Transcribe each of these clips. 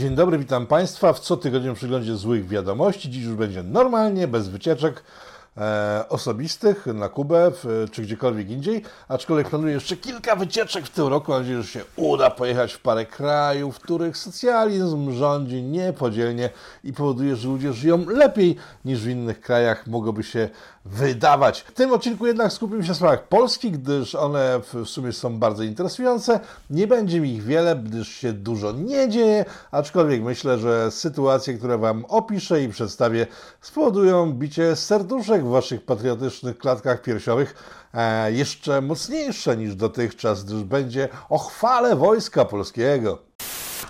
Dzień dobry, witam Państwa w cotygodniowym przeglądzie złych wiadomości. Dziś już będzie normalnie, bez wycieczek osobistych na Kubę czy gdziekolwiek indziej, aczkolwiek planuję jeszcze kilka wycieczek w tym roku. Mam nadzieję, że się uda pojechać w parę krajów, w których socjalizm rządzi niepodzielnie i powoduje, że ludzie żyją lepiej niż w innych krajach mogłoby się wydawać. W tym odcinku jednak skupimy się na sprawach polskich, gdyż one w sumie są bardzo interesujące. Nie będzie mi ich wiele, gdyż się dużo nie dzieje, aczkolwiek myślę, że sytuacje, które Wam opiszę i przedstawię, spowodują bicie serduszek w Waszych patriotycznych klatkach piersiowych e, jeszcze mocniejsze niż dotychczas, gdyż będzie o chwale Wojska Polskiego.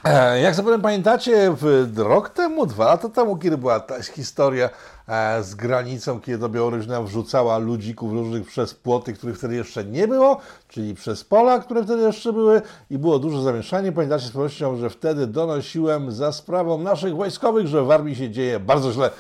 E, Jak zapewne pamiętacie, w rok temu, dwa lata temu, kiedy była ta historia e, z granicą, kiedy to Białoruś wrzucała ludzików różnych przez płoty, których wtedy jeszcze nie było, czyli przez pola, które wtedy jeszcze były i było duże zamieszanie. Pamiętacie z pewnością, że wtedy donosiłem za sprawą naszych wojskowych, że w armii się dzieje bardzo źle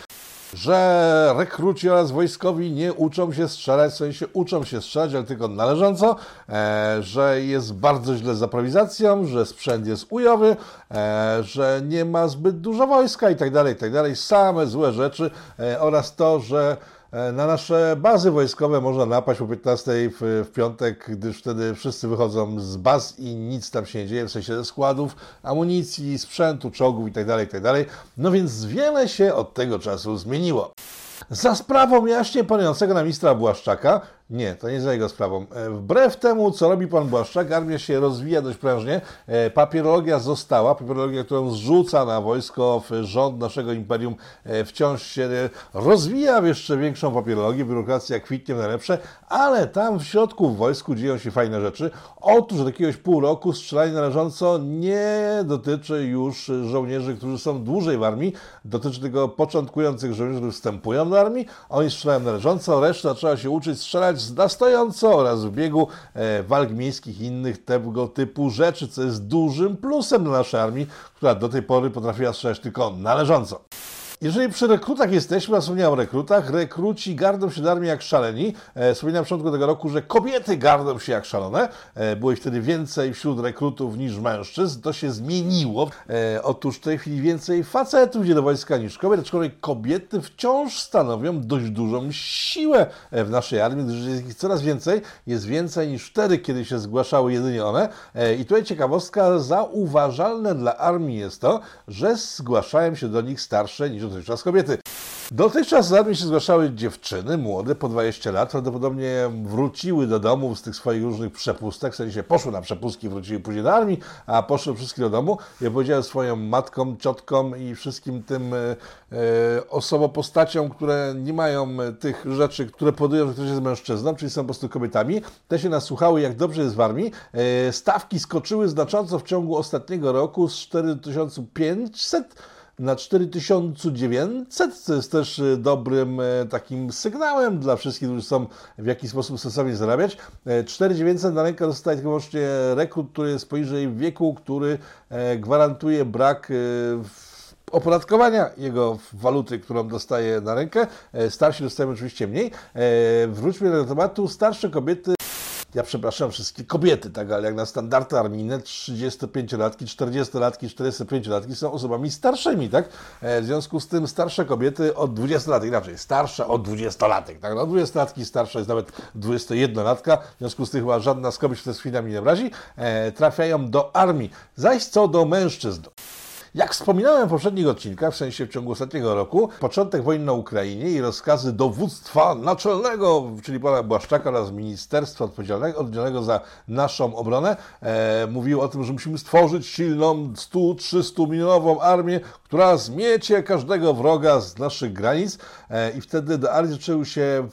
że rekruci oraz wojskowi nie uczą się strzelać, w sensie uczą się strzelać, ale tylko należąco, e, że jest bardzo źle z aprowizacją, że sprzęt jest ujowy, e, że nie ma zbyt dużo wojska i tak dalej, i tak dalej. Same złe rzeczy e, oraz to, że na nasze bazy wojskowe można napaść o 15 w, w, piątek, gdyż wtedy wszyscy wychodzą z baz i nic tam się nie dzieje, w sensie składów, amunicji, sprzętu, czołgów itd., tak itd. Tak no więc wiele się od tego czasu zmieniło. Za sprawą jaśnie panującego na ministra Błaszczaka nie, to nie za jego sprawą. E, wbrew temu, co robi pan Błaszczak, armia się rozwija dość prężnie. E, papierologia została, papierologia, którą zrzuca na wojsko rząd naszego imperium, e, wciąż się rozwija w jeszcze większą papierologię, biurokracja kwitnie w najlepsze, ale tam w środku w wojsku dzieją się fajne rzeczy. Otóż od jakiegoś pół roku strzelanie należąco nie dotyczy już żołnierzy, którzy są dłużej w armii, dotyczy tylko początkujących żołnierzy, którzy wstępują do armii. Oni strzelają należąco, reszta trzeba się uczyć strzelać na stojąco oraz w biegu e, walk miejskich i innych tego typu rzeczy, co jest dużym plusem dla naszej armii, która do tej pory potrafiła strzelać tylko należąco. Jeżeli przy rekrutach jesteśmy, a wspomniałem o rekrutach, rekruci gardą się do armii jak szaleni. E, wspominałem na początku tego roku, że kobiety gardą się jak szalone. E, było ich wtedy więcej wśród rekrutów niż mężczyzn. To się zmieniło. E, otóż w tej chwili więcej facetów idzie do wojska niż kobiet, aczkolwiek kobiety wciąż stanowią dość dużą siłę w naszej armii, gdyż jest ich coraz więcej. Jest więcej niż wtedy, kiedy się zgłaszały jedynie one. I tutaj ciekawostka, zauważalne dla armii jest to, że zgłaszają się do nich starsze niż dotychczas kobiety. Dotychczas z armii się zgłaszały dziewczyny młode, po 20 lat, prawdopodobnie wróciły do domu z tych swoich różnych przepustek, w sensie poszły na przepustki, wróciły później do armii, a poszły wszystkie do domu. Ja powiedziałem swoją matkom, ciotkom i wszystkim tym e, e, osobom, postaciom, które nie mają tych rzeczy, które powodują, że ktoś jest mężczyzną, czyli są po prostu kobietami. Te się nasłuchały, jak dobrze jest w armii. E, stawki skoczyły znacząco w ciągu ostatniego roku z 4500 na 4900, co jest też e, dobrym e, takim sygnałem dla wszystkich, którzy chcą w jakiś sposób sensownie zarabiać. 4900 e, na rękę dostaje tylko wyłącznie rekrut, który jest poniżej wieku, który gwarantuje brak opodatkowania jego waluty, którą dostaje na rękę. Starsi dostają oczywiście mniej. Wróćmy do tematu. Starsze kobiety ja przepraszam wszystkie kobiety, tak, ale jak na standardy armijne 35-latki, 40-latki, 45-latki są osobami starszymi, tak? E, w związku z tym starsze kobiety od 20 lat, inaczej, starsza od 20-latek, tak? No 20-latki starsza jest nawet 21-latka, w związku z tym chyba żadna z kobiet się z chwilami nie obrazi, e, trafiają do armii. Zaś co do mężczyzn. Jak wspominałem w poprzednich odcinkach, w sensie w ciągu ostatniego roku, początek wojny na Ukrainie i rozkazy dowództwa naczelnego, czyli pana Błaszczaka oraz ministerstwa odpowiedzialnego, za naszą obronę, e, mówił o tym, że musimy stworzyć silną 100-300 milionową armię, która zmiecie każdego wroga z naszych granic. E, i wtedy do armii zaczęły się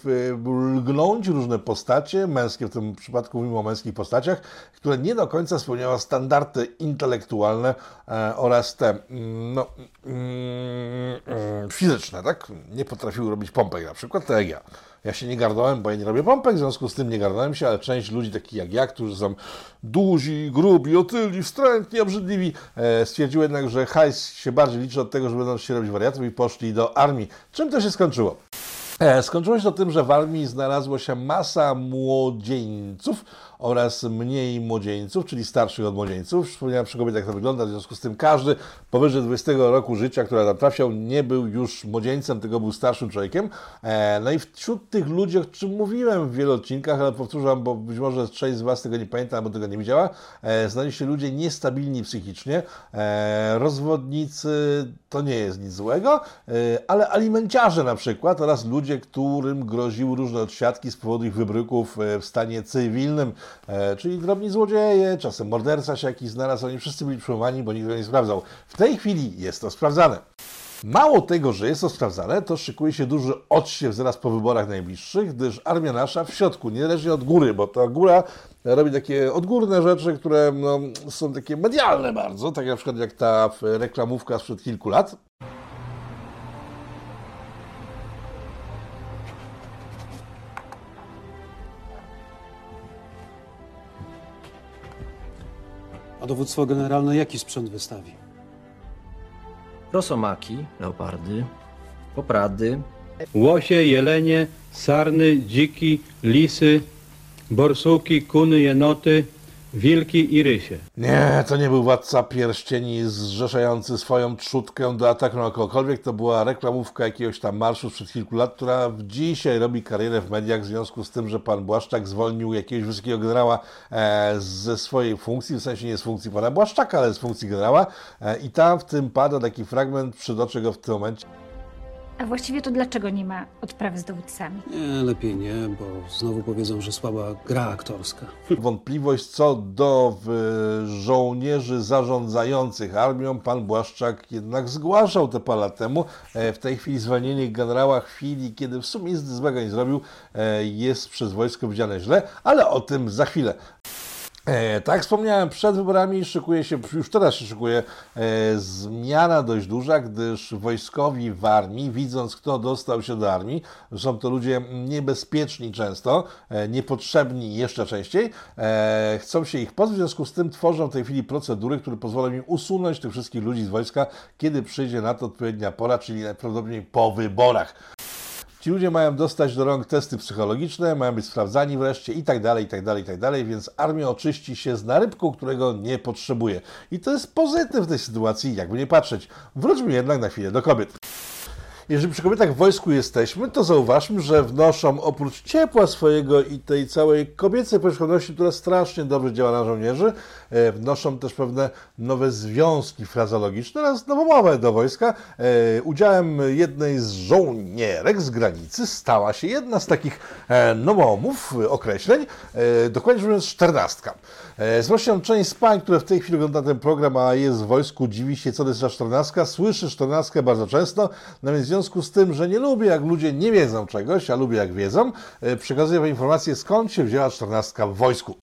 lgnąć różne postacie, męskie w tym przypadku mówimy o męskich postaciach, które nie do końca spełniały standardy intelektualne e, oraz te mm, no, mm, mm, fizyczne, tak? Nie potrafiły robić pompek na przykład, tak jak ja. Ja się nie gardałem, bo ja nie robię pompek, w związku z tym nie gardałem się, ale część ludzi takich jak ja, którzy są duzi, grubi, otyli, wstrętni, obrzydliwi, e, stwierdziły jednak, że hajs się bardziej liczy od tego, że będą się robić wariatów i poszli do armii. Czym to się skończyło? E, skończyło się to tym, że w armii znalazło się masa młodzieńców oraz mniej młodzieńców, czyli starszych od młodzieńców. Wspomniałem przy kobietach, jak to wygląda, w związku z tym każdy powyżej 20 roku życia, który tam trafiał, nie był już młodzieńcem, tylko był starszym człowiekiem. E, no i wśród tych ludzi, o czym mówiłem w wielu odcinkach, ale powtórzam, bo być może część z Was tego nie pamięta, albo tego nie widziała, e, znaleźli się ludzie niestabilni psychicznie, e, rozwodnicy, to nie jest nic złego, ale alimenciarze na przykład oraz ludzie, którym groziły różne odsiadki z powodu ich wybryków w stanie cywilnym, czyli drobni złodzieje, czasem morderca się jakiś znalazł, oni wszyscy byli przyjmowani, bo nikt tego nie sprawdzał. W tej chwili jest to sprawdzane. Mało tego, że jest to sprawdzane, to szykuje się duży odsiew zaraz po wyborach najbliższych, gdyż armia nasza w środku, niezależnie od góry, bo ta góra robi takie odgórne rzeczy, które no, są takie medialne bardzo, tak na przykład jak ta reklamówka sprzed kilku lat. A dowództwo generalne jaki sprzęt wystawi? rosomaki, leopardy, poprady, Łosie, jelenie, sarny, dziki, lisy, borsuki, kuny, jenoty, wilki i rysie. Nie, to nie był władca pierścieni zrzeszający swoją trzutkę do ataku na kogokolwiek. To była reklamówka jakiegoś tam marszu sprzed kilku lat, która dzisiaj robi karierę w mediach w związku z tym, że pan Błaszczak zwolnił jakiegoś wysokiego generała e, ze swojej funkcji, w sensie nie z funkcji pana Błaszczaka, ale z funkcji generała. E, I tam w tym pada taki fragment, przytoczę go w tym momencie. A właściwie to dlaczego nie ma odprawy z dowódcami? Nie, lepiej nie, bo znowu powiedzą, że słaba gra aktorska. Wątpliwość co do żołnierzy zarządzających armią. Pan Błaszczak jednak zgłaszał te parę lat temu. E, w tej chwili zwolnienie generała chwili, kiedy w sumie nic złego nie zrobił, e, jest przez wojsko widziane źle, ale o tym za chwilę. E, tak wspomniałem, przed wyborami szykuje się, już teraz się szykuje e, zmiana dość duża, gdyż wojskowi w armii, widząc kto dostał się do armii, są to ludzie niebezpieczni często, e, niepotrzebni jeszcze częściej, e, chcą się ich pozbyć, w związku z tym tworzą w tej chwili procedury, które pozwolą im usunąć tych wszystkich ludzi z wojska, kiedy przyjdzie na to odpowiednia pora, czyli najprawdopodobniej po wyborach. Ci ludzie mają dostać do rąk testy psychologiczne, mają być sprawdzani wreszcie i tak dalej, i tak dalej, i tak dalej, więc armia oczyści się z narybku, którego nie potrzebuje. I to jest pozytyw w tej sytuacji, jakby nie patrzeć. Wróćmy jednak na chwilę do kobiet. Jeżeli przy kobietach w wojsku jesteśmy, to zauważmy, że wnoszą oprócz ciepła swojego i tej całej kobiecej powierzchowności, która strasznie dobrze działa na żołnierzy, wnoszą też pewne nowe związki frazologiczne oraz nowomowę do wojska. E, udziałem jednej z żołnierek z granicy stała się jedna z takich e, nowomów, określeń, dokładnie rzecz biorąc czternastka. Zresztą część z pań, które w tej chwili ogląda ten program, a jest w wojsku, dziwi się, co to jest czternastka, słyszy czternastkę bardzo często, no więc związku z tym, że nie lubię, jak ludzie nie wiedzą czegoś, a lubię, jak wiedzą, e, przekazuję Wam informację, skąd się wzięła czternastka w wojsku.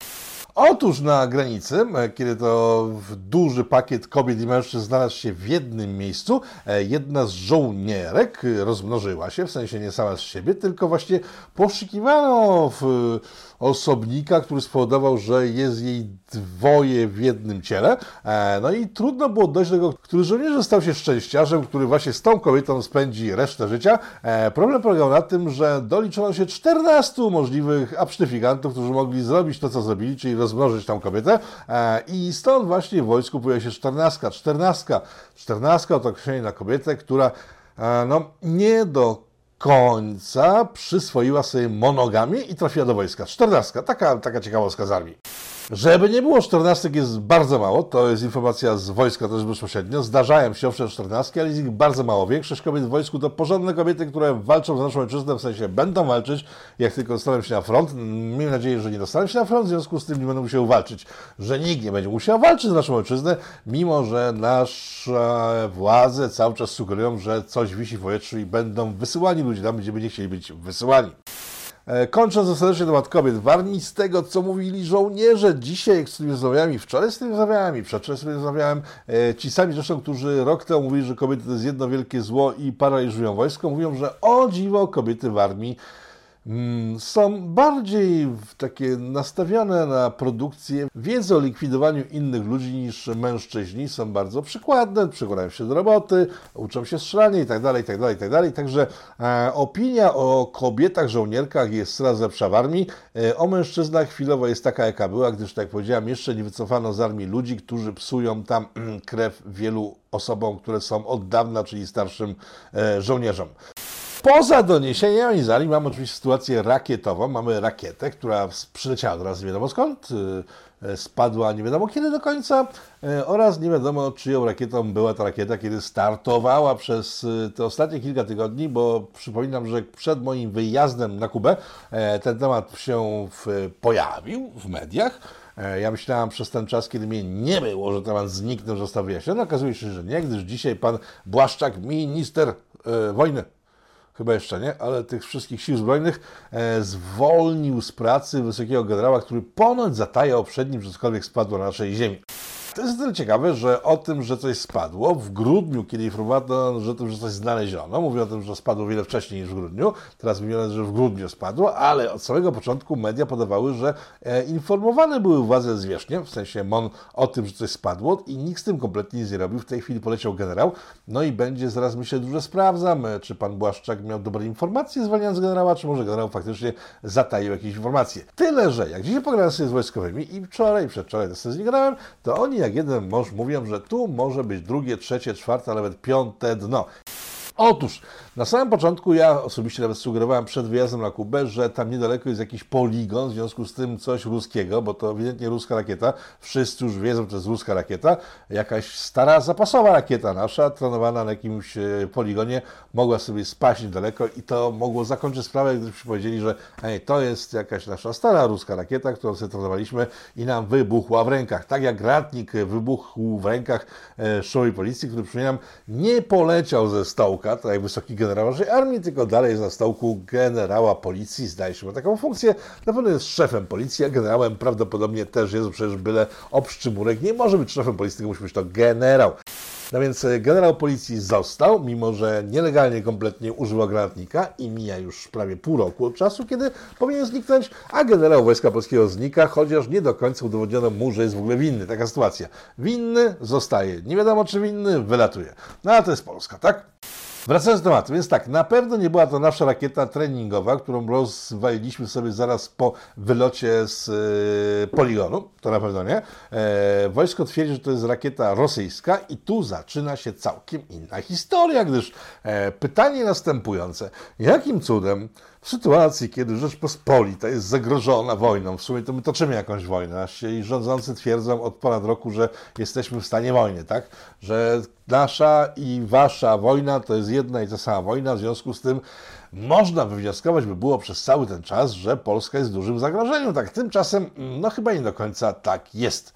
Otóż na granicy, e, kiedy to duży pakiet kobiet i mężczyzn znalazł się w jednym miejscu, e, jedna z żołnierek rozmnożyła się, w sensie nie sama z siebie, tylko właśnie poszukiwano w osobnika, który spowodował, że jest jej dwoje w jednym ciele. E, no i trudno było dojść do tego, który żołnierz stał się szczęściarzem, który właśnie z tą kobietą spędzi resztę życia. Problem polegał na tym, że doliczono się 14 możliwych absztyfikantów, którzy mogli zrobić to, co zrobili, czyli rozmnożyć tą kobietę e, i stąd właśnie w wojsku pojawia się czternastka. Czternastka, czternastka to określenie na kobietę, która e, no, nie do końca przyswoiła sobie monogamię i trafiła do wojska. Czternastka, taka, taka ciekawostka z armii. Żeby nie było czternastek jest bardzo mało, to jest informacja z wojska też bezpośrednio. Zdarzają się owszem czternastki, ale jest ich bardzo mało. Większość kobiet w wojsku to porządne kobiety, które walczą za naszą ojczyznę, w sensie będą walczyć, jak tylko dostaną się na front. Miejmy nadzieję, że nie dostaną się na front, w związku z tym nie będą musiały walczyć. Że nikt nie będzie musiał walczyć za naszą ojczyznę, mimo że nasze władze cały czas sugerują, że coś wisi w powietrzu i będą wysyłani ludzie tam, gdzie by nie chcieli być wysyłani. E, kończąc ostatecznie temat kobiet w armii, z tego co mówili żołnierze dzisiaj, z którymi rozmawiałem, wczoraj z którymi rozmawiałem, przedwczoraj z którymi rozmawiałem, e, ci sami zresztą, którzy rok temu mówili, że kobiety to jest jedno wielkie zło i paraliżują wojsko, mówią, że o dziwo kobiety w armii są bardziej takie nastawione na produkcję. Wiedzy o likwidowaniu innych ludzi niż mężczyźni są bardzo przykładne, przykładają się do roboty, uczą się strzelania i tak dalej, i tak dalej, i tak dalej. Także e, opinia o kobietach, żołnierkach jest coraz lepsza w armii. E, o mężczyznach chwilowo jest taka, jaka była, gdyż, tak jak powiedziałem, jeszcze nie wycofano z armii ludzi, którzy psują tam mm, krew wielu osobom, które są od dawna, czyli starszym e, żołnierzom. Poza doniesieniami z Armii mamy oczywiście sytuację rakietową. Mamy rakietę, która przyleciała do nas nie wiadomo skąd, y, y, spadła nie wiadomo kiedy do końca y, oraz nie wiadomo czyją rakietą była ta rakieta, kiedy startowała przez te ostatnie kilka tygodni, bo przypominam, że przed moim wyjazdem na Kubę e, ten temat się pojawił w mediach. E, Ja myślałem przez ten czas, kiedy mnie nie było, że temat zniknął, został wyjaśniony. Okazuje się, że nie, gdyż dzisiaj pan Błaszczak, minister e, wojny, chyba jeszcze nie, ale tych wszystkich sił zbrojnych e, zwolnił z pracy wysokiego generała, który ponoć zatajał przed nim, że cokolwiek spadło na naszej ziemi. To jest tyle ciekawe, że o tym, że coś spadło w grudniu, kiedy informowano, że tym, że coś znaleziono, mówię o tym, że spadło wiele wcześniej niż w grudniu, teraz mówiono, że w grudniu spadło, ale od samego początku media podawały, że e, informowane były władze zwierzchnie, w sensie MON, o tym, że coś spadło i nikt z tym kompletnie nic nie robił. W tej chwili poleciał generał, no i będzie zaraz myślę, że sprawdzam, e, czy pan Błaszczak miał dobre informacje zwalniając generała, czy może generał faktycznie zataił jakieś informacje. Tyle, że jak dzisiaj pogadałem sobie z wojskowymi i wczoraj, przedwczoraj też z nimi gadałem, to oni jak jeden mąż mówią, że tu może być drugie, trzecie, czwarte, nawet piąte dno. Otóż, na samym początku ja osobiście nawet sugerowałem przed wyjazdem na Kubę, że tam niedaleko jest jakiś poligon, w związku z tym coś ruskiego, bo to ewidentnie ruska rakieta. Wszyscy już wiedzą, że to jest ruska rakieta. Jakaś stara, zapasowa rakieta nasza, trenowana na jakimś e, poligonie, mogła sobie spaść niedaleko i to mogło zakończyć sprawę, gdybyśmy powiedzieli, że ej, to jest jakaś nasza stara ruska rakieta, którą sobie trenowaliśmy i nam wybuchła w rękach. Tak jak gratnik wybuchł w rękach e, policji, który przypominam, nie poleciał ze stołka, tak jak wysoki generał naszej armii, tylko dalej jest na stołku generała policji, zdaje się, ma taką funkcję. Na pewno jest szefem policji, a generałem prawdopodobnie też jest, przecież byle obszczymurek nie może być szefem policji, tylko musi być to generał. No więc e, generał policji został, mimo że nielegalnie kompletnie używał granatnika i mija już prawie pół roku od czasu, kiedy powinien zniknąć, a generał Wojska Polskiego znika, chociaż nie do końca udowodniono mu, że jest w ogóle winny. Taka sytuacja. Winny zostaje. Nie wiadomo, czy winny wylatuje. No ale to jest Polska, tak? Wracając do tematu, więc tak, na pewno nie była to nasza rakieta treningowa, którą rozwaliliśmy sobie zaraz po wylocie z e, poligonu, to na pewno nie. E, wojsko twierdzi, że to jest rakieta rosyjska i tu zaczyna się całkiem inna historia, gdyż e, pytanie następujące, jakim cudem w sytuacji, kiedy Rzeczpospolita jest zagrożona wojną, w sumie to my toczymy jakąś wojnę, i rządzący twierdzą od ponad roku, że jesteśmy w stanie wojny, tak? Że nasza i wasza wojna to jest jedna i ta sama wojna, w związku z tym można wywnioskować by było przez cały ten czas, że Polska jest w dużym zagrożeniu. Tak, tymczasem, no chyba nie do końca tak jest.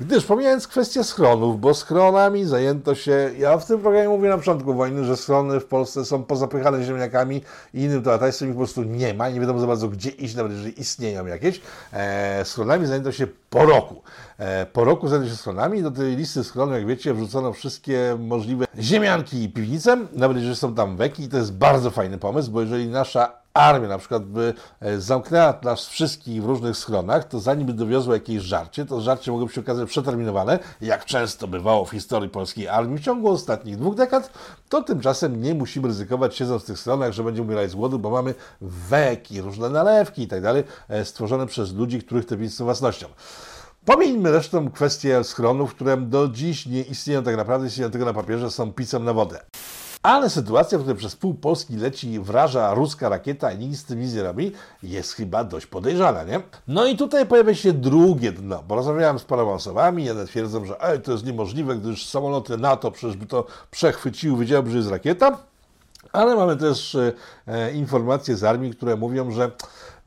Gdyż pomijając kwestię schronów, bo schronami zajęto się, ja w tym programie mówię na początku wojny, że schrony w Polsce są pozapychane ziemniakami i innym towarzystwem ich po prostu nie ma, nie wiadomo za bardzo gdzie iść, nawet jeżeli istnieją jakieś. E, schronami zajęto się po roku. E, po roku zajęto się schronami, do tej listy schronów, jak wiecie, wrzucono wszystkie możliwe ziemianki i piwnice, nawet jeżeli są tam weki i to jest bardzo fajny pomysł, bo jeżeli nasza armia na przykład by e, zamknęła nas wszystkich w różnych schronach, to zanim by dowiozło jakieś żarcie, to żarcie mogłoby się okazać przeterminowane, jak często bywało w historii polskiej armii w ciągu ostatnich dwóch dekad, to tymczasem nie musimy ryzykować siedząc w tych stronach, że będziemy umierać z głodu, bo mamy weki, różne nalewki i tak dalej, e, stworzone przez ludzi, których te są własnością. Pomijmy zresztą kwestię schronów, które do dziś nie istnieją tak naprawdę, istnieją tylko na papierze, są pisem na wodę. Ale sytuacja, w której przez pół Polski leci wraża ruska rakieta i nikt z tym nic nie robi, jest chyba dość podejrzana, nie? No i tutaj pojawia się drugie dno, bo rozmawiałem z paroma osobami, jeden twierdzą, że to jest niemożliwe, gdyż samoloty NATO przecież by to przechwyciły, wiedziałby, że jest rakieta. Ale mamy też e, informacje z armii, które mówią, że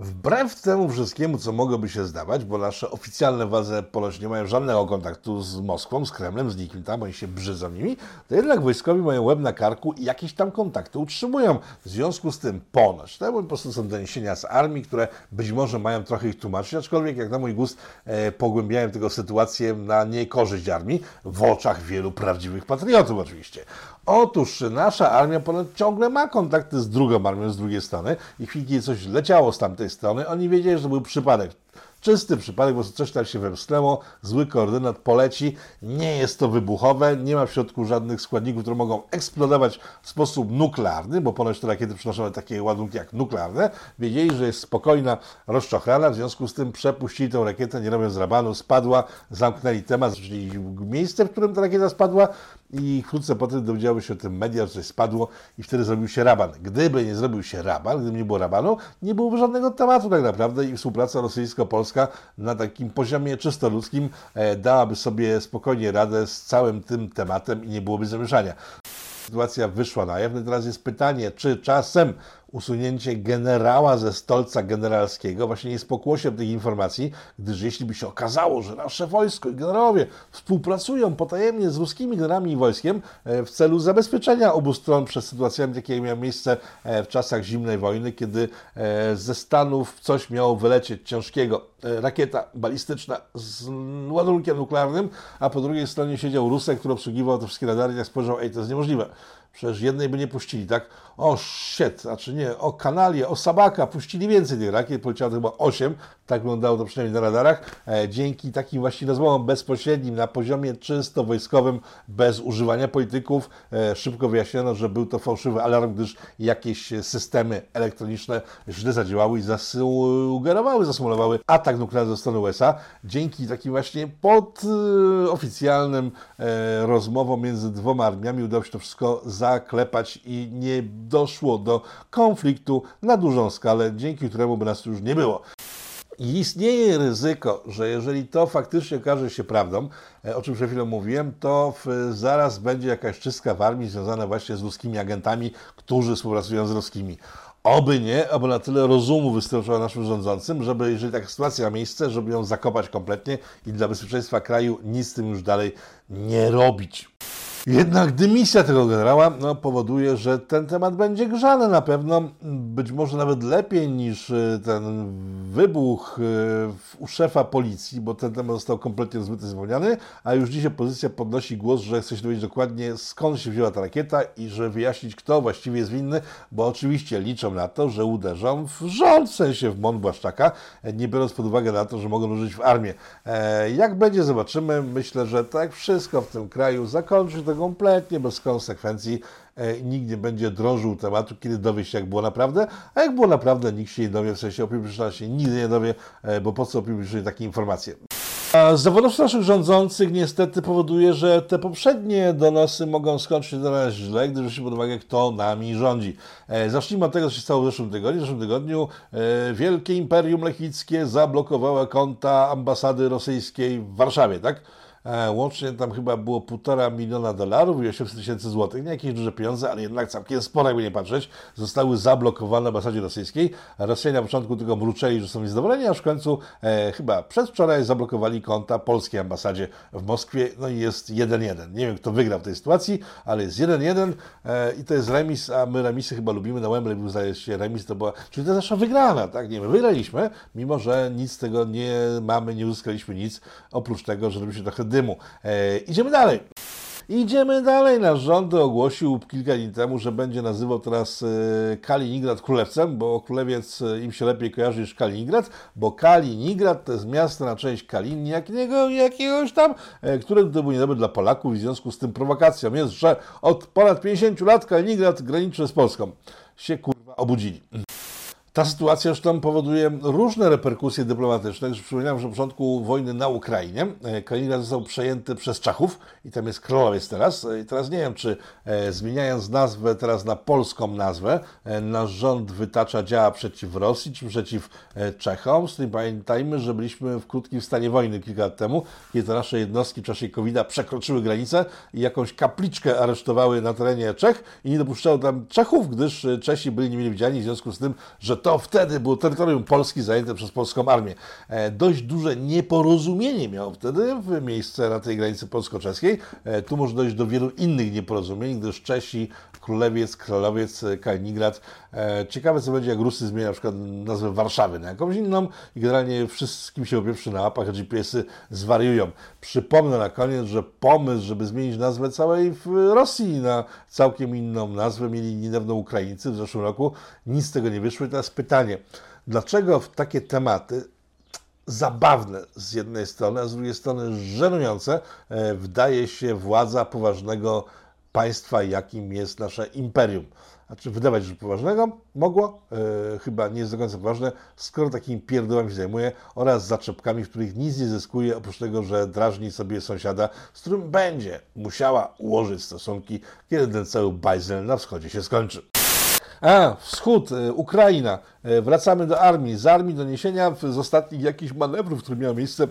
Wbrew temu wszystkiemu, co mogłoby się zdawać, bo nasze oficjalne władze ponoć nie mają żadnego kontaktu z Moskwą, z Kremlem, z nikim tam, oni się brzydzą nimi, to jednak wojskowi mają łeb na karku i jakieś tam kontakty utrzymują. W związku z tym ponoć, to po prostu są doniesienia z armii, które być może mają trochę ich tłumaczyć, aczkolwiek jak na mój gust e, pogłębiają tego sytuację na niekorzyść armii, w oczach wielu prawdziwych patriotów oczywiście. Otóż nasza armia ponad ciągle ma kontakty z drugą armią z drugiej strony i kiedy coś leciało z tamtej strony, oni wiedzieli, że to był przypadek. Czysty przypadek, bo coś tam się wymsknęło, zły koordynat poleci, nie jest to wybuchowe, nie ma w środku żadnych składników, które mogą eksplodować w sposób nuklearny, bo ponoć te rakiety przynoszą takie ładunki jak nuklearne. Wiedzieli, że jest spokojna, rozczochrana, w związku z tym przepuścili tę rakietę, nie robiąc rabanu, spadła, zamknęli temat, czyli miejsce, w którym ta rakieta spadła i wkrótce potem dowiedziały się o tym media, że coś spadło i wtedy zrobił się raban. Gdyby nie zrobił się raban, gdyby nie było rabanu, nie byłoby żadnego tematu tak naprawdę i współpraca rosyjsko-polska na takim poziomie czysto ludzkim e, dałaby sobie spokojnie radę z całym tym tematem i nie byłoby zamieszania. Sytuacja wyszła na jaw. No i teraz jest pytanie, czy czasem usunięcie generała ze stolca generalskiego właśnie nie jest pokłosiem tych informacji, gdyż jeśli by się okazało, że nasze wojsko i generałowie współpracują potajemnie z ruskimi generami i wojskiem e, w celu zabezpieczenia obu stron przed sytuacjami, jakie miały miejsce e, w czasach zimnej wojny, kiedy e, ze Stanów coś miało wylecieć ciężkiego, rakieta balistyczna z ładunkiem nuklearnym, a po drugiej stronie siedział Rusek, który obsługiwał te wszystkie radary, jak spojrzał, ej, to jest niemożliwe. Przecież jednej by nie puścili, tak? O shit, znaczy nie, o Kanalie, o Sabaka puścili więcej tych rakiet, poleciało chyba 8, tak wyglądało to przynajmniej na radarach, e, dzięki takim właśnie rozmowom bezpośrednim na poziomie czysto wojskowym, bez używania polityków, e, szybko wyjaśniono, że był to fałszywy alarm, gdyż jakieś systemy elektroniczne źle zadziałały i zasugerowały, zasymulowały atak nuklearny ze strony USA, dzięki takim właśnie podoficjalnym e, rozmowom między dwoma armiami udało się to wszystko zaklepać i nie doszło do konfliktu na dużą skalę, dzięki któremu by nas już nie było. Istnieje ryzyko, że jeżeli to faktycznie okaże się prawdą, e, o czym przed chwilą mówiłem, to zaraz będzie jakaś czystka w armii związana właśnie z ruskimi agentami, którzy współpracują z ruskimi. Oby nie, oby na tyle rozumu wystarczyło naszym rządzącym, żeby, jeżeli taka sytuacja ma miejsce, żeby ją zakopać kompletnie i dla bezpieczeństwa kraju nic z tym już dalej nie robić. Jednak dymisja tego generała no, powoduje, że ten temat będzie grzany na pewno, być może nawet lepiej niż y, ten wybuch y, u szefa policji, bo ten temat został kompletnie rozmyty, zapomniany, a już dzisiaj opozycja podnosi głos, że chce się dowiedzieć dokładnie skąd się wzięła ta rakieta i że wyjaśnić kto właściwie jest winny, bo oczywiście liczą na to, że uderzą w rząd, w sensie w Mon Błaszczaka, nie biorąc pod uwagę na to, że mogą użyć w armię. E, jak będzie, zobaczymy. Myślę, że tak wszystko w tym kraju zakończy to kompletnie bez konsekwencji. E, nikt nie będzie drążył tematu, kiedy dowie się, jak było naprawdę, a jak było naprawdę, nikt się nie dowie, w sensie opinia się nigdy nie dowie, e, bo po co opinia takie informacje. Zawodowstwo naszych rządzących niestety powoduje, że te poprzednie donosy mogą skończyć się nas źle, gdyż weźmy pod uwagę, kto nami rządzi. E, zacznijmy od tego, co się stało w zeszłym tygodniu. W zeszłym tygodniu e, Wielkie Imperium Lechickie zablokowało konta ambasady rosyjskiej w Warszawie, tak? E, łącznie tam chyba było półtora miliona dolarów i 800 tysięcy złotych. Nie jakieś duże pieniądze, ale jednak całkiem spore, jakby nie patrzeć. Zostały zablokowane w ambasadzie rosyjskiej. Rosjanie na początku tylko mruczeli, że są niezadowoleni, aż w końcu e, chyba przedwczoraj zablokowali konta polskiej ambasadzie w Moskwie. No i jest 1-1. Nie wiem, kto wygrał w tej sytuacji, ale jest 1-1 e, i to jest remis, a my remisy chyba lubimy. Na Wembley był zdaje się remis, to była, czyli to jest nasza wygrana, tak? Nie, my wygraliśmy, mimo że nic z tego nie mamy, nie uzyskaliśmy nic, oprócz tego, że robiliśmy trochę dymu. E, idziemy dalej. Idziemy dalej. Nasz rząd ogłosił kilka dni temu, że będzie nazywał teraz e, Kaliningrad królewcem, bo królewiec e, im się lepiej kojarzy niż Kaliningrad, bo Kaliningrad to jest miasto na część Kalin jakiego, jakiegoś tam, e, które to był niedobry dla Polaków i w związku z tym prowokacją jest, że od ponad 50 lat Kaliningrad graniczy z Polską. Się kurwa obudzili. Ta sytuacja zresztą powoduje różne reperkusje dyplomatyczne. Przypominam, że w początku wojny na Ukrainie e, Kaliningrad został przejęty przez Czechów i tam jest królowiec teraz. E, I teraz nie wiem, czy e, zmieniając nazwę teraz na polską nazwę, nasz rząd wytacza działa przeciw Rosji czy przeciw Czechom. Z tym pamiętajmy, że byliśmy w krótkim stanie wojny kilka lat temu, kiedy to nasze jednostki w czasie covid przekroczyły granicę i jakąś kapliczkę aresztowały na terenie Czech i nie dopuszczały tam Czechów, gdyż Czesi byli niemile widziani w związku z tym, że to to wtedy było terytorium Polski zajęte przez polską armię. E, Dość duże nieporozumienie miało wtedy miejsce na tej granicy polsko-czeskiej. E, Tu może dojść do wielu innych nieporozumień, gdyż Czesi, Królewiec, Krolowiec, e, Kaliningrad. E, Ciekawe, co będzie, jak Rusy zmienią na przykład nazwę Warszawy na jakąś inną i generalnie wszystkim się opieprzy na łapach, a GPS-y zwariują. Przypomnę na koniec, że pomysł, żeby zmienić nazwę całej Rosji na całkiem inną nazwę, mieli niedawno Ukraińcy w zeszłym roku. Nic z tego nie wyszło. I teraz pytanie, dlaczego w takie tematy zabawne z jednej strony, a z drugiej strony żenujące e, wdaje się władza poważnego państwa, jakim jest nasze imperium. Znaczy, wydawać, że poważnego mogło, e, chyba nie jest do końca poważne, skoro takimi pierdołami się zajmuje oraz zaczepkami, w których nic nie zyskuje, oprócz tego, że drażni sobie sąsiada, z którym będzie musiała ułożyć stosunki, kiedy ten cały bajzel na wschodzie się skończy. A, wschód, e, Ukraina. E, Wracamy do armii. Z armii doniesienia z ostatnich jakichś manewrów, które miały miejsce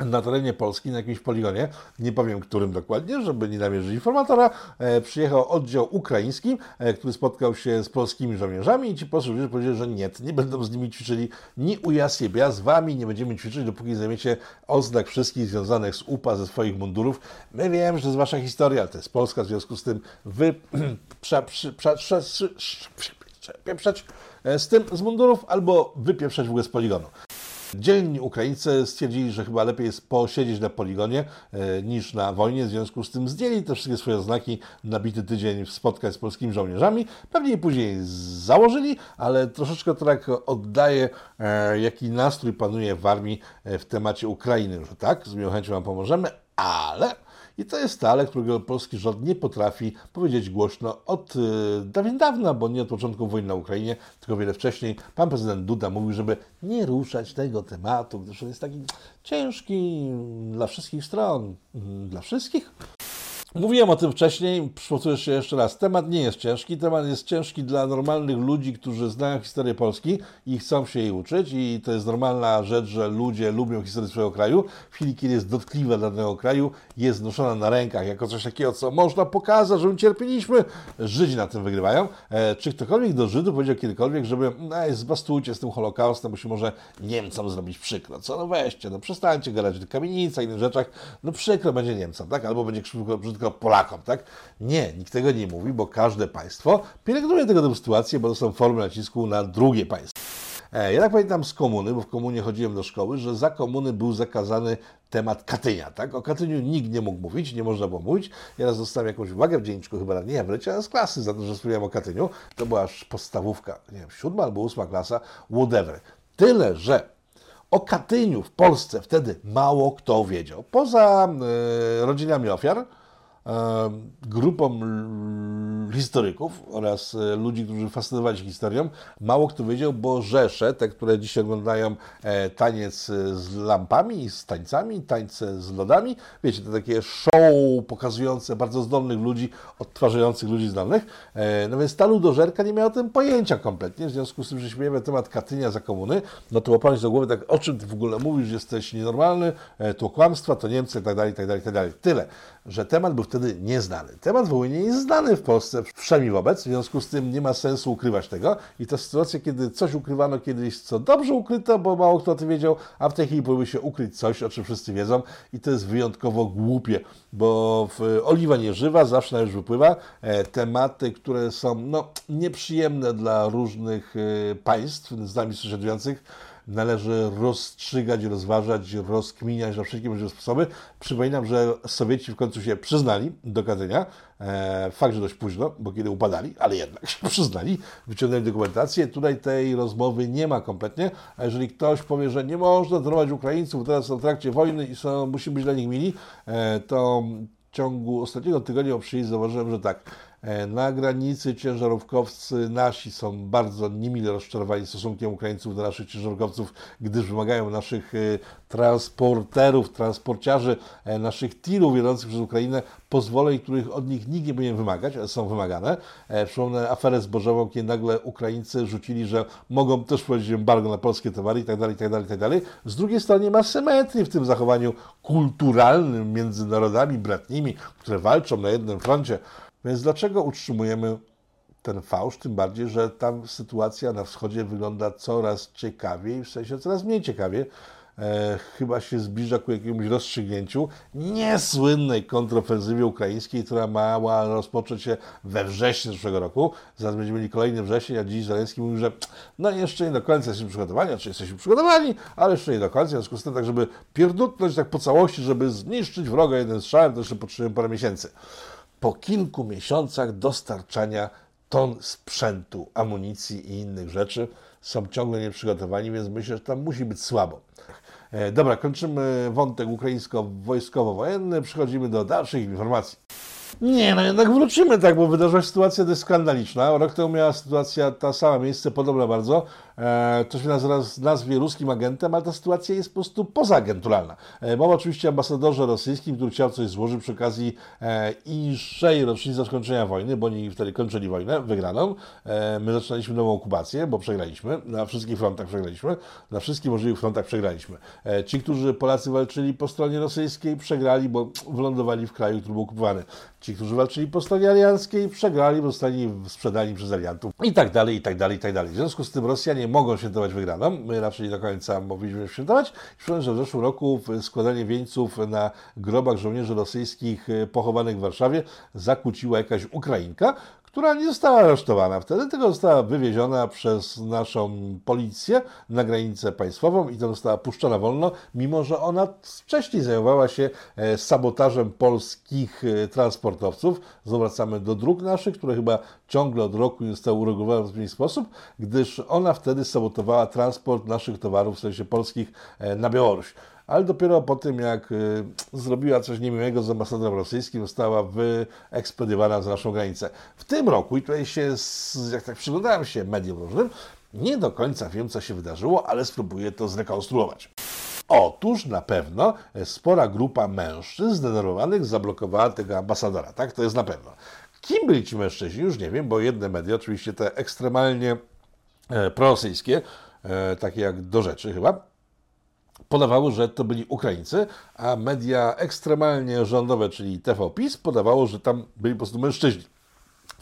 na terenie Polski, na jakimś poligonie, nie powiem którym dokładnie, żeby nie namierzyć informatora, e, przyjechał oddział ukraiński, e, który spotkał się z polskimi żołnierzami i ci polscy żołnierze powiedzieli, że nie, nie będą z nimi ćwiczyli ni u Jasiebia, z wami nie będziemy ćwiczyć, dopóki zajmiecie oznak wszystkich związanych z UPA, ze swoich mundurów. My wiem, że to jest wasza historia, ale to jest Polska, w związku z tym wy prze, e, z tym z mundurów albo wypieprzeć w ogóle z poligonu. Dzielni Ukraińcy stwierdzili, że chyba lepiej jest posiedzieć na poligonie e, niż na wojnie, w związku z tym zdjęli te wszystkie swoje znaki na bity tydzień spotkań z polskimi żołnierzami. Pewnie później założyli, ale troszeczkę to tak oddaje, e, jaki nastrój panuje w armii e, w temacie Ukrainy, że tak, z miłą chęcią Wam pomożemy, ale i to jest stale, którego polski rząd nie potrafi powiedzieć głośno od y, dawien dawna, bo nie od początku wojny na Ukrainie, tylko wiele wcześniej. Pan prezydent Duda mówił, żeby nie ruszać tego tematu, gdyż on jest taki ciężki dla wszystkich stron. Dla wszystkich? Mówiłem o tym wcześniej, przywołuję się jeszcze raz. Temat nie jest ciężki, temat jest ciężki dla normalnych ludzi, którzy znają historię Polski i chcą się jej uczyć i to jest normalna rzecz, że ludzie lubią historię swojego kraju. W chwili, kiedy jest dotkliwa dla danego kraju, jest noszona na rękach jako coś takiego, co można pokazać, że my cierpieliśmy. Żydzi na tym wygrywają. E, czy ktokolwiek do Żydów powiedział kiedykolwiek, żeby no, zbastujcie z tym Holokaustem, bo się może Niemcom zrobić przykro. Co? No weźcie, no przestańcie gadać o kamienicach, innych rzeczach. No przykro będzie Niemcom, tak? Albo będzie krzywko, brzydko Polakom, tak? Nie, nikt tego nie mówi, bo każde państwo pielęgnuje tego typu sytuacje, bo to są formy nacisku na drugie państwo. E, Ja tak pamiętam z komuny, bo w komunie chodziłem do szkoły, że za komuny był zakazany temat Katynia, tak? O Katyniu nikt nie mógł mówić, nie można było mówić. Ja raz dostałem jakąś uwagę w dzienniczku, chyba nie, ja z klasy za to, że wspomniałem o Katyniu. To była aż podstawówka, nie wiem, siódma albo ósma klasa, whatever. Tyle, że o Katyniu w Polsce wtedy mało kto wiedział. Poza e, rodzinami ofiar, grupą historyków oraz e, ludzi, którzy fascynowali się historią, mało kto wiedział, bo rzesze, te, które dziś oglądają e, taniec e, z lampami, z tańcami, tańce z lodami, wiecie, to takie show pokazujące bardzo zdolnych ludzi, odtwarzających ludzi zdolnych, e, no więc ta ludożerka nie miała o tym pojęcia kompletnie, w związku z tym, że śmiejemy temat Katynia za komuny, no to łapałeś do głowy tak, o czym ty w ogóle mówisz, jesteś nienormalny, to kłamstwa, to Niemcy, tak dalej, tak dalej, tak dalej. Tyle, że temat był wtedy nieznany. Temat woły nie jest znany w Polsce, wszemi wobec, w związku z tym nie ma sensu ukrywać tego i ta sytuacja, kiedy coś ukrywano kiedyś, co dobrze ukryto, bo mało kto o tym wiedział, a w tej chwili próbuje się ukryć coś, o czym wszyscy wiedzą i to jest wyjątkowo głupie, bo w oliwa nie żywa, zawsze już wypływa. E, tematy, które są no, nieprzyjemne dla różnych e, państw z nami sąsiadujących, należy rozstrzygać, rozważać, rozkminiać na wszelkie możliwe sposoby. Przypominam, że Sowieci w końcu się przyznali do Katynia. E, fakt, że dość późno, bo kiedy upadali, ale jednak się przyznali, wyciągnęli dokumentację. Tutaj tej rozmowy nie ma kompletnie, a jeżeli ktoś powie, że nie można trenować Ukraińców, teraz są w trakcie wojny i są, musi być dla nich mili, e, to w ciągu ostatniego tygodnia po przyjściu zauważyłem, że tak, na granicy ciężarówkowcy nasi są bardzo niemile rozczarowani stosunkiem Ukraińców do naszych ciężarówkowców, gdyż wymagają naszych e, transporterów, transporciarzy, e, naszych tirów jadących przez Ukrainę pozwoleń, których od nich nikt nie powinien wymagać, ale są wymagane. E, Przypomnę aferę zbożową, kiedy nagle Ukraińcy rzucili, że mogą też wprowadzić embargo na polskie towary i tak dalej, i tak dalej, i tak dalej. Z drugiej strony ma symetrii w tym zachowaniu kulturalnym między narodami bratnimi, które walczą na jednym froncie. Więc dlaczego utrzymujemy ten fałsz, tym bardziej, że tam sytuacja na wschodzie wygląda coraz ciekawiej, w sensie coraz mniej ciekawie. E, chyba się zbliża ku jakiemuś rozstrzygnięciu niesłynnej kontrofensywie ukraińskiej, która mała rozpocząć się we wrześniu zeszłego roku. Zaraz będziemy mieli kolejny wrzesień, a dziś Zaleński mówił, że no jeszcze nie do końca jesteśmy przygotowani, znaczy jesteśmy przygotowani, ale jeszcze nie do końca, w związku z tym tak, żeby pierdutnąć tak po całości, żeby zniszczyć wroga jeden strzałem, to jeszcze potrzebujemy parę miesięcy. Po kilku miesiącach dostarczania ton sprzętu, amunicji i innych rzeczy są ciągle nieprzygotowani, więc myślę, że tam musi być słabo. E, Dobra, kończymy wątek ukraińsko-wojskowo-wojenny, przechodzimy do dalszych informacji. Nie, no jednak wrócimy tak, bo wydarzyła się sytuacja dość skandaliczna. Rok temu miała sytuacja ta sama miejsce, podobna bardzo. E, to się nazywa, nazwie ruskim agentem, ale ta sytuacja jest po prostu pozaagenturalna. E, mowa oczywiście o ambasadorze rosyjskim, który chciał coś złożyć przy okazji e, inszej rocznicy zakończenia wojny, bo oni wtedy kończyli wojnę, wygraną. E, my zaczynaliśmy nową okupację, bo przegraliśmy. Na wszystkich frontach przegraliśmy. Na wszystkich możliwych frontach przegraliśmy. E, ci, którzy Polacy walczyli po stronie rosyjskiej, przegrali, bo wylądowali w kraju, który był okupowany. Ci, którzy walczyli po stronie alianckiej, przegrali, bo zostali sprzedani przez aliantów. I tak dalej, i tak dalej, i tak dalej. W związku z tym Rosjanie mogą świętować wygraną. My raczej nie do końca mogliśmy świętować. Przypomnę, że w zeszłym roku składanie wieńców na grobach żołnierzy rosyjskich e, pochowanych w Warszawie zakłóciła jakaś Ukrainka, która nie została aresztowana wtedy, tylko została wywieziona przez naszą policję na granicę państwową i to została puszczona wolno, mimo że ona wcześniej zajmowała się e, sabotażem polskich e, transportowców. Zwracamy do dróg naszych, które chyba ciągle od roku zostały uregulowane w odpowiedni sposób, gdyż ona wtedy sabotowała transport naszych towarów, w sensie polskich, e, na Białoruś ale dopiero po tym, jak y, zrobiła coś niemiłego z ambasadorem rosyjskim, została wyekspediowana za naszą granicę. W tym roku, i tutaj się, jak tak przyglądałem się mediom różnym, nie do końca wiem, co się wydarzyło, ale spróbuję to zrekonstruować. Otóż na pewno spora grupa mężczyzn zdenerwowanych zablokowała tego ambasadora, tak? To jest na pewno. Kim byli ci mężczyźni? Już nie wiem, bo jedne media, oczywiście te ekstremalnie e, prorosyjskie, e, takie jak do rzeczy chyba, podawało, że to byli Ukraińcy, a media ekstremalnie rządowe, czyli TVPiS, podawało, że tam byli po prostu mężczyźni.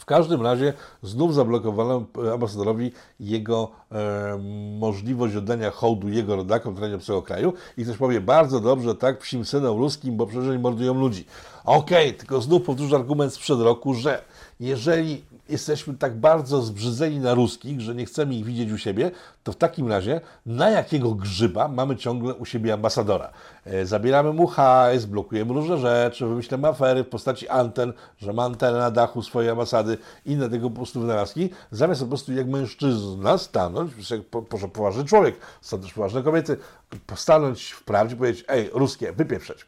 W każdym razie znów zablokowano ambasadorowi jego e, możliwość oddania hołdu jego rodakom w terenie obcego kraju i ktoś powie, bardzo dobrze, tak, psim synom ruskim, bo przecież mordują ludzi. Okej, okay, tylko znów powtórzę argument sprzed roku, że jeżeli jesteśmy tak bardzo zbrzydzeni na ruskich, że nie chcemy ich widzieć u siebie, to w takim razie na jakiego grzyba mamy ciągle u siebie ambasadora? E, zabieramy mu hajs, blokujemy różne rzeczy, wymyślamy afery w postaci anten, że ma antenę na dachu swojej ambasady, inne tego po prostu wynalazki, zamiast po prostu jak mężczyzna stanąć, jak poważny człowiek, są też poważne kobiety, stanąć w prawdzie powiedzieć, ej, ruskie, wypieprzeć.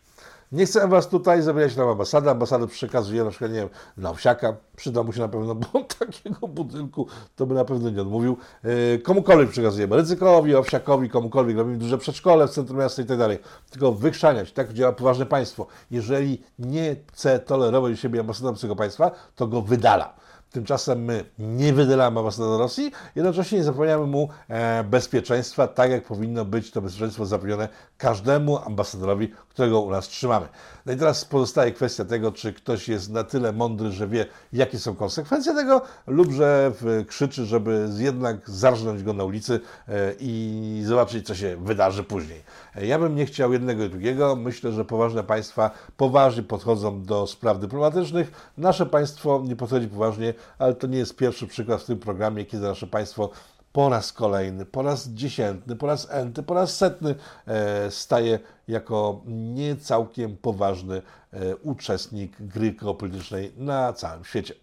Nie chcę Was tutaj zabierać na ambasadę. Ambasadę przekazuje na przykład, nie wiem, na Owsiaka. Przyda mu się na pewno, bo takiego budynku to by na pewno nie odmówił. Yy, komukolwiek przekazujemy. Ryzykowi, Owsiakowi, komukolwiek. Robimy duże przedszkole w centrum miasta i tak dalej. Tylko wychrzaniać. Tak działa poważne państwo. Jeżeli nie chce tolerować siebie ambasada obcego państwa, to go wydala. Tymczasem my nie wydalamy ambasadora Rosji, jednocześnie nie zapewniamy mu e, bezpieczeństwa, tak jak powinno być to bezpieczeństwo zapewnione każdemu ambasadorowi, którego u nas trzymamy. No i teraz pozostaje kwestia tego, czy ktoś jest na tyle mądry, że wie, jakie są konsekwencje tego, lub że krzyczy, żeby jednak zarżnąć go na ulicy e, i zobaczyć, co się wydarzy później. E, ja bym nie chciał jednego i drugiego. Myślę, że poważne państwa poważnie podchodzą do spraw dyplomatycznych. Nasze państwo nie podchodzi poważnie, ale to nie jest pierwszy przykład w tym programie, kiedy nasze państwo po raz kolejny, po raz dziesiętny, po raz enty, po raz setny e, staje jako nie całkiem poważny e, uczestnik gry geopolitycznej na całym świecie.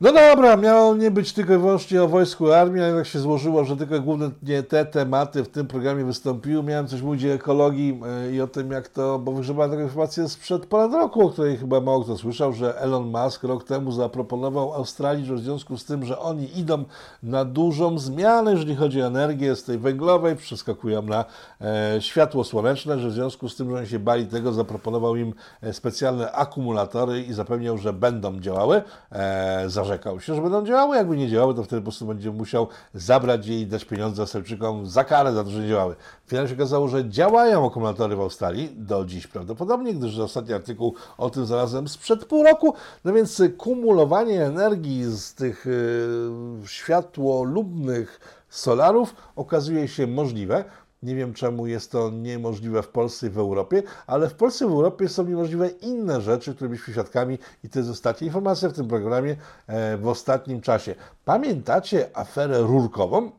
No dobra, miało nie być tylko i wyłącznie o wojsku armii, ale tak się złożyło, że tylko głównie te tematy w tym programie wystąpiły. Miałem coś mówić o ekologii e, i o tym, jak to, bo wygrzebałem taką informację sprzed ponad roku, o której chyba mało kto słyszał, że Elon Musk rok temu zaproponował Australii, że w związku z tym, że oni idą na dużą zmianę, jeżeli chodzi o energię z tej węglowej, przeskakują na e, światło słoneczne, że w związku z tym, że oni się bali tego, zaproponował im e, specjalne akumulatory i zapewniał, że będą działały. E, narzekał się, że będą działały. Jakby nie działały, to wtedy po prostu będzie musiał zabrać je i dać pieniądze Australijczykom za karę za to, że nie działały. Finalnie się okazało, że działają akumulatory w Australii do dziś prawdopodobnie, gdyż ostatni artykuł o tym znalazłem sprzed pół roku. No więc kumulowanie energii z tych yy, światłolubnych solarów okazuje się możliwe. Nie wiem, czemu jest to niemożliwe w Polsce i w Europie, ale w Polsce i w Europie są niemożliwe inne rzeczy, które byliśmy świadkami i to jest ostatnia informacja w tym programie e, w ostatnim czasie. Pamiętacie aferę rurkową?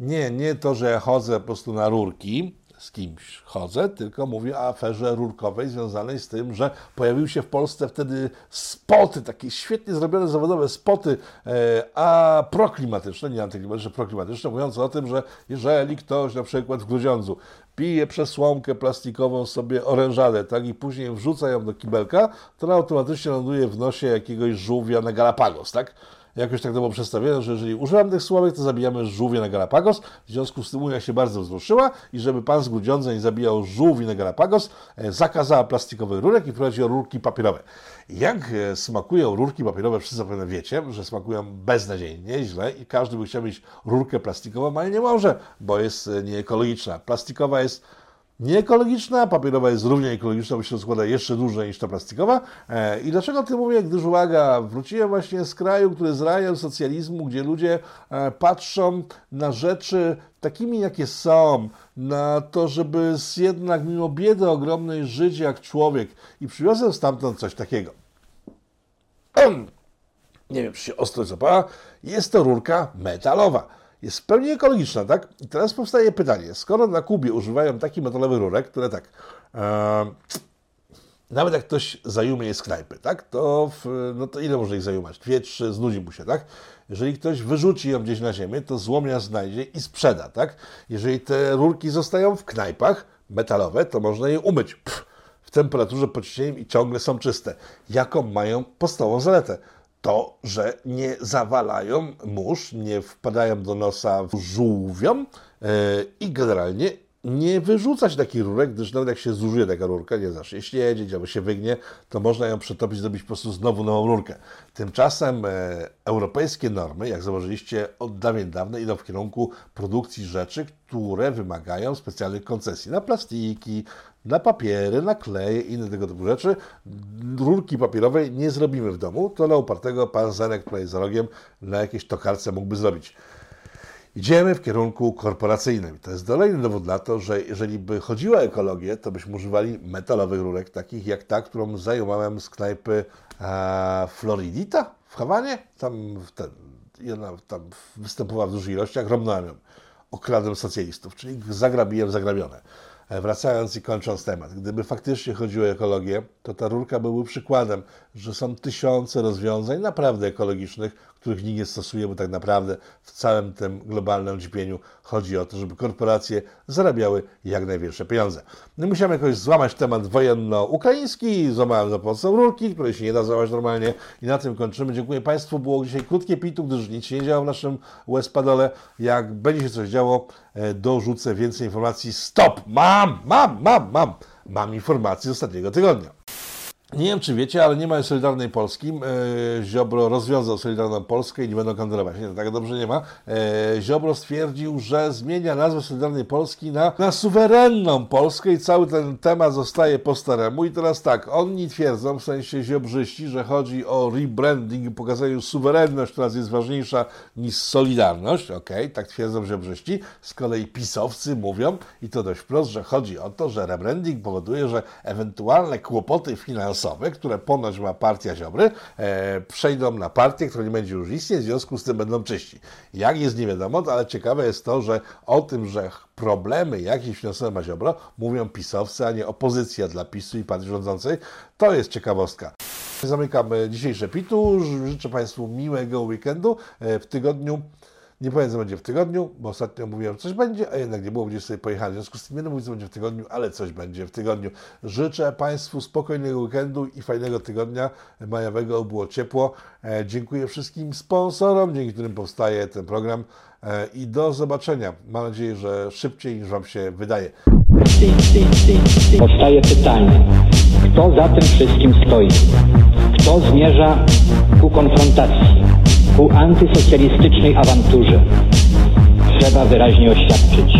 Nie, nie to, że chodzę po prostu na rurki, z kimś chodzę, tylko mówię o aferze rurkowej związanej z tym, że pojawiły się w Polsce wtedy spoty, takie świetnie zrobione zawodowe spoty, e, a proklimatyczne, nie antyklimatyczne, proklimatyczne, mówiące o tym, że jeżeli ktoś na przykład w Grudziądzu pije przez słomkę plastikową sobie orężadę, tak, i później wrzuca ją do kibelka, to automatycznie ląduje w nosie jakiegoś żółwia na Galapagos, tak? Jakoś tak było przedstawione, że jeżeli używam tych słowek, to zabijamy żółwie na Galapagos. W związku z tym Unia się bardzo wzruszyła i żeby pan z Grudziądza nie zabijał żółwi na Galapagos, e, zakazała plastikowych rurek i wprowadziła rurki papierowe. Jak e, smakują rurki papierowe, wszyscy zapewne wiecie, że smakują beznadziejnie, źle i każdy by chciał mieć rurkę plastikową, ale nie może, bo jest e, nieekologiczna. Plastikowa jest nieekologiczna, papierowa jest równie ekologiczna, bo się składa jeszcze dłużej niż ta plastikowa. E, I dlaczego o tym mówię? Gdyż uwaga, wróciłem właśnie z kraju, który jest rajem socjalizmu, gdzie ludzie e, patrzą na rzeczy takimi, jakie są, na to, żeby jednak mimo biedy ogromnej żyć jak człowiek. I przywiozłem stamtąd coś takiego. Nie wiem, czy się ostro zapała. Jest to rurka metalowa jest w pełni ekologiczna, tak? I teraz powstaje pytanie, skoro na Kubie używają takich metalowych rurek, które tak, e, nawet jak ktoś zajumie z knajpy, tak? To, w, no to ile może ich zajumać? Dwie, trzy, znudzi mu się, tak? Jeżeli ktoś wyrzuci ją gdzieś na ziemię, to złomia znajdzie i sprzeda, tak? Jeżeli te rurki zostają w knajpach metalowe, to można je umyć pff, w temperaturze pod cieniem i ciągle są czyste. Jaką mają podstawową zaletę? To, że nie zawalają mórz, nie wpadają do nosa żółwiom yy, i generalnie nie wyrzucać takich rurek, gdyż nawet jak się zużyje taka rurka, nie zacznie śledzić albo się wygnie, to można ją przetopić, zrobić po prostu znowu nową rurkę. Tymczasem e, europejskie normy, jak zauważyliście, od dawien dawna idą w kierunku produkcji rzeczy, które wymagają specjalnych koncesji na plastiki, na papiery, na kleje i inne tego typu rzeczy. Rurki papierowej nie zrobimy w domu, to na upartego pan Zenek tutaj za rogiem na jakiejś tokarce mógłby zrobić. Idziemy w kierunku korporacyjnym. To jest kolejny dowód na to, że jeżeli by chodziło o ekologię, to byśmy używali metalowych rurek, takich jak ta, którą zajmowałem z knajpy e, Floridita w Hawanie. Tam, ten, jedna, tam występowała w dużych ilościach, romnąłem ją. Okradłem socjalistów, czyli zagrabiłem zagrabione. E, wracając i kończąc temat, gdyby faktycznie chodziło o ekologię, to ta rurka byłby przykładem, że są tysiące rozwiązań naprawdę ekologicznych, których nikt nie stosuje, bo tak naprawdę w całym tym globalnym ucierpieniu chodzi o to, żeby korporacje zarabiały jak największe pieniądze. No musiałem jakoś złamać temat wojenno-ukraiński, złamałem za pomocą rurki, której się nie da złamać normalnie i na tym kończymy. Dziękuję Państwu, było dzisiaj krótkie pitu, gdyż nic się nie działo w naszym US-padole. Jak będzie się coś działo, e, dorzucę więcej informacji. Stop! Mam, mam, mam, mam! Mam informacje z ostatniego tygodnia. Nie wiem, czy wiecie, ale nie ma Solidarnej Polski. E, Ziobro rozwiązał Solidarną Polskę i nie będą kandydować. Nie, tak dobrze nie ma. E, Ziobro stwierdził, że zmienia nazwę Solidarnej Polski na, na suwerenną Polskę i cały ten temat zostaje po staremu. I teraz tak, oni twierdzą, w sensie ziobrzyści, że chodzi o rebranding i pokazaniu suwerenność, która jest ważniejsza niż solidarność. Okej, okay, tak twierdzą ziobrzyści. Z kolei pisowcy mówią, i to dość wprost, że chodzi o to, że rebranding powoduje, że ewentualne kłopoty finansowe które ponoć ma partia Ziobry, e, przejdą na partię, która nie będzie już istnieć, w związku z tym będą czyści. Jak jest nie wiadomo, ale ciekawe jest to, że o tym, że problemy jakieś finansowe ma Ziobro, mówią pisowcy, a nie opozycja dla PiSu i partii rządzącej. To jest ciekawostka. Zamykam dzisiejsze pitu. Życzę Państwu miłego weekendu. E, w tygodniu nie powiem, co będzie w tygodniu, bo ostatnio mówiłem, że coś będzie, a jednak nie było, gdzieś sobie pojechali. W związku z tym nie będę mówić, co będzie w tygodniu, ale coś będzie w tygodniu. Życzę Państwu spokojnego weekendu i fajnego tygodnia majowego, było ciepło. E, dziękuję wszystkim sponsorom, dzięki którym powstaje ten program e, i do zobaczenia. Mam nadzieję, że szybciej niż Wam się wydaje. Powstaje pytanie, kto za tym wszystkim stoi? To zmierza ku konfrontacji, ku antysocjalistycznej awanturze. Trzeba wyraźnie oświadczyć.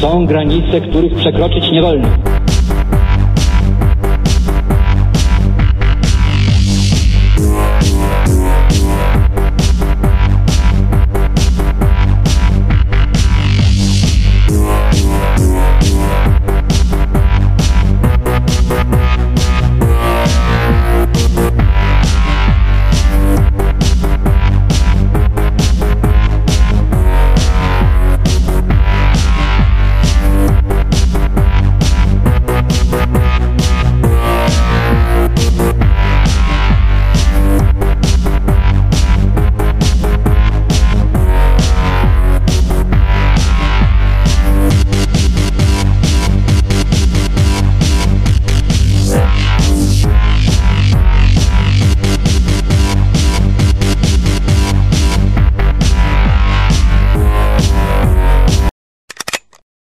Są granice, których przekroczyć nie wolno.